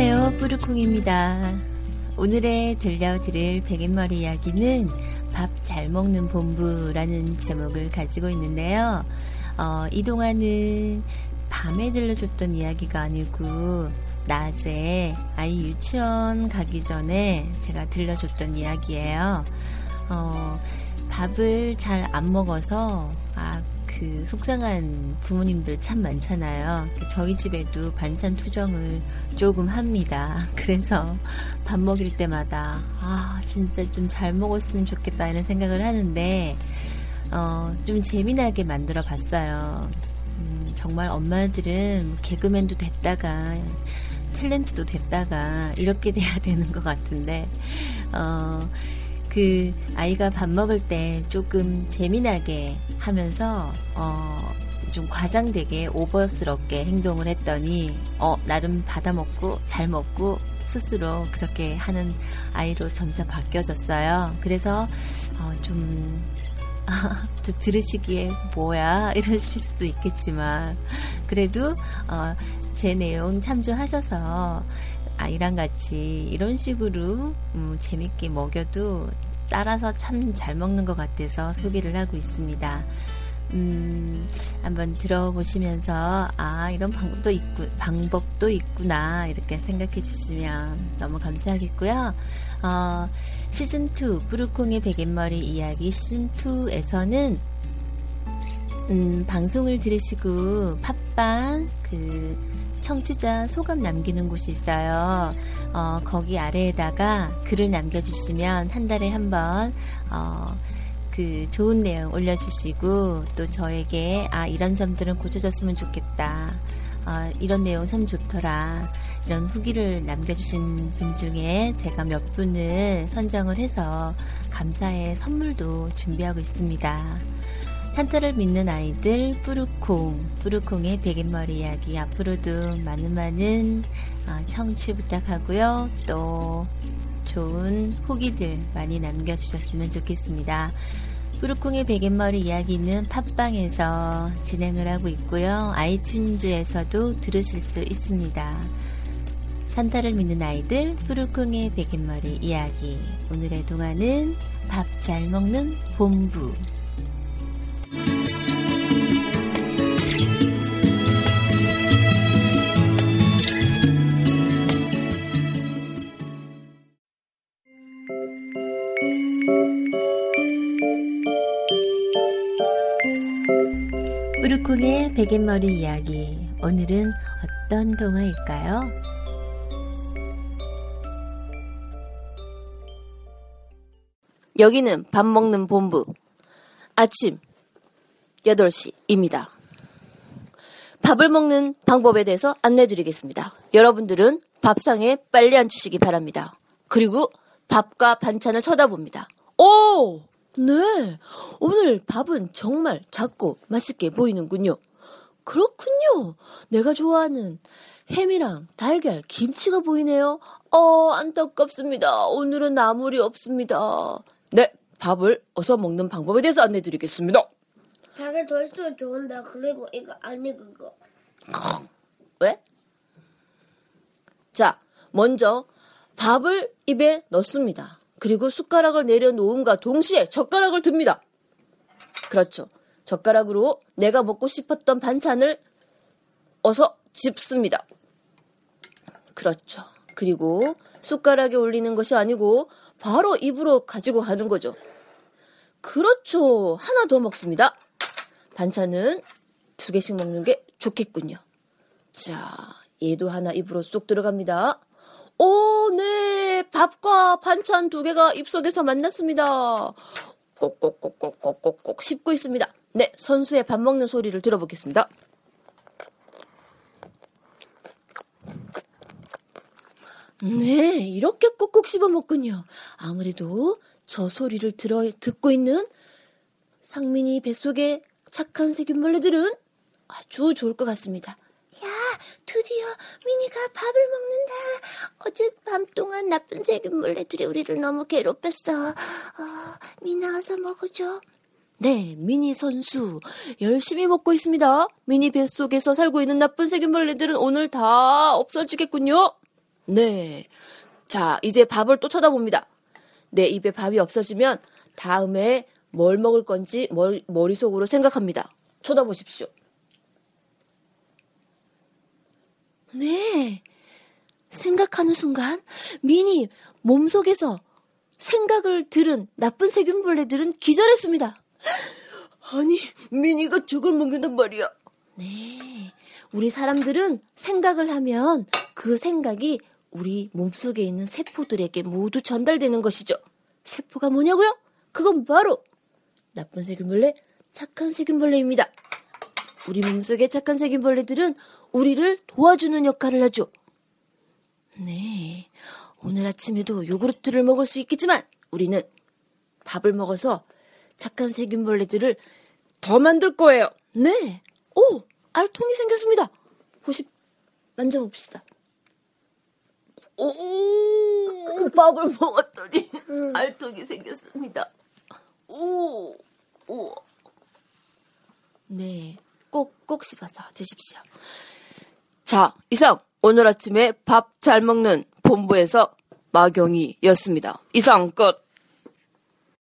안녕하세요. 뿌르콩입니다. 오늘의 들려드릴 백인머리 이야기는 밥 잘 먹는 본부라는 제목을 가지고 있는데요. 어, 이 동안은 밤에 들려줬던 이야기가 아니고 낮에 아이 유치원 가기 전에 제가 들려줬던 이야기예요. 어, 밥을 잘 안 먹어서 아, 그 속상한 부모님들 참 많잖아요. 저희 집에도 반찬 투정을 조금 합니다. 그래서 밥 먹일 때마다 아 진짜 좀 잘 먹었으면 좋겠다 이런 생각을 하는데 어, 좀 재미나게 만들어 봤어요. 음, 정말 엄마들은 개그맨도 됐다가 탤런트도 됐다가 이렇게 돼야 되는 것 같은데 어, 그 아이가 밥 먹을 때 조금 재미나게 하면서 어, 좀 과장되게 오버스럽게 행동을 했더니 어, 나름 받아 먹고 잘 먹고 스스로 그렇게 하는 아이로 점차 바뀌어졌어요. 그래서 어, 좀 또 들으시기에 뭐야 이러실 수도 있겠지만 그래도 어, 제 내용 참조하셔서 아이랑 같이 이런 식으로 음, 재밌게 먹여도 따라서 참 잘 먹는 것 같아서 소개를 하고 있습니다. 음, 한번 들어보시면서 아 이런 방법도 있고 방법도 있구나 이렇게 생각해 주시면 너무 감사하겠고요. 어, 시즌 2 브루콩의 베갯머리 이야기 시즌 2에서는 음, 방송을 들으시고 팟빵 그 청취자 소감 남기는 곳이 있어요. 어, 거기 아래에다가 글을 남겨주시면 한 달에 한 번, 어, 그 좋은 내용 올려주시고 또 저에게 아, 이런 점들은 고쳐졌으면 좋겠다. 어, 이런 내용 참 좋더라. 이런 후기를 남겨주신 분 중에 제가 몇 분을 선정을 해서 감사의 선물도 준비하고 있습니다. 산타를 믿는 아이들 뿌르콩. 뿌르콩의 베갯머리 이야기. 앞으로도 많은 많은 어, 청취 부탁하고요. 또 좋은 후기들 많이 남겨주셨으면 좋겠습니다. 뿌르콩의 베갯머리 이야기는 팟빵에서 진행을 하고 있고요. 아이튠즈에서도 들으실 수 있습니다. 산타를 믿는 아이들 뿌르콩의 베갯머리 이야기. 오늘의 동화는 밥 잘 먹는 본부 뿌르콩의 베갯머리 이야기. 오늘은 어떤 동화일까요? 여기는 밥 먹는 본부. 아침 8시입니다. 밥을 먹는 방법에 대해서 안내 드리겠습니다. 여러분들은 밥상에 빨리 앉으시기 바랍니다. 그리고 밥과 반찬을 쳐다봅니다. 오! 네. 오늘 밥은 정말 작고 맛있게 보이는군요. 그렇군요. 내가 좋아하는 햄이랑 달걀, 김치가 보이네요. 어, 안타깝습니다. 오늘은 나물이 없습니다. 네. 밥을 어서 먹는 방법에 대해서 안내 드리겠습니다. 닭을 더 있으면 좋은데 그리고 이거 아니 그거 왜? 자, 먼저 밥을 입에 넣습니다. 그리고 숟가락을 내려놓음과 동시에 젓가락을 듭니다. 그렇죠. 젓가락으로 내가 먹고 싶었던 반찬을 어서 집습니다. 그렇죠. 그리고 숟가락에 올리는 것이 아니고 바로 입으로 가지고 가는 거죠. 그렇죠. 하나 더 먹습니다. 반찬은 두 개씩 먹는 게 좋겠군요. 자, 얘도 하나 입으로 쏙 들어갑니다. 오, 네. 밥과 반찬 두 개가 입속에서 만났습니다. 꼭꼭꼭꼭꼭꼭꼭 씹고 있습니다. 네, 선수의 밥 먹는 소리를 들어보겠습니다. 네, 이렇게 꼭꼭 씹어 먹군요. 아무래도 저 소리를 들어, 듣고 있는 상민이 뱃속에 착한 세균벌레들은 아주 좋을 것 같습니다. 미니가 밥을 먹는다. 어젯밤 동안 나쁜 세균벌레들이 우리를 너무 괴롭혔어. 어, 미나 어서 먹어줘. 네, 미니 선수 열심히 먹고 있습니다. 미니 뱃속에서 살고 있는 나쁜 세균벌레들은 오늘 다 없어지겠군요. 네. 자, 이제 밥을 또 쳐다봅니다. 내 입에 밥이 없어지면 다음에 뭘 먹을 건지 머릿속으로 생각합니다. 쳐다보십시오. 네. 생각하는 순간 미니 몸속에서 생각을 들은 나쁜 세균벌레들은 기절했습니다. 아니, 미니가 저걸 먹는단 말이야. 네. 우리 사람들은 생각을 하면 그 생각이 우리 몸속에 있는 세포들에게 모두 전달되는 것이죠. 세포가 뭐냐고요? 그건 바로 나쁜 세균벌레, 착한 세균벌레입니다. 우리 몸속의 착한 세균벌레들은 우리를 도와주는 역할을 하죠. 네. 오늘 아침에도 요구르트를 먹을 수 있겠지만 우리는 밥을 먹어서 착한 세균벌레들을 더 만들 거예요. 네. 오! 알통이 생겼습니다. 혹시 만져봅시다. 오! 밥을 먹었더니 알통이 생겼습니다. 오! 오! 네. 꼭꼭 씹어서 드십시오. 자, 이상 오늘 아침에 밥 잘 먹는 본부에서 마경이였습니다. 이상 끝.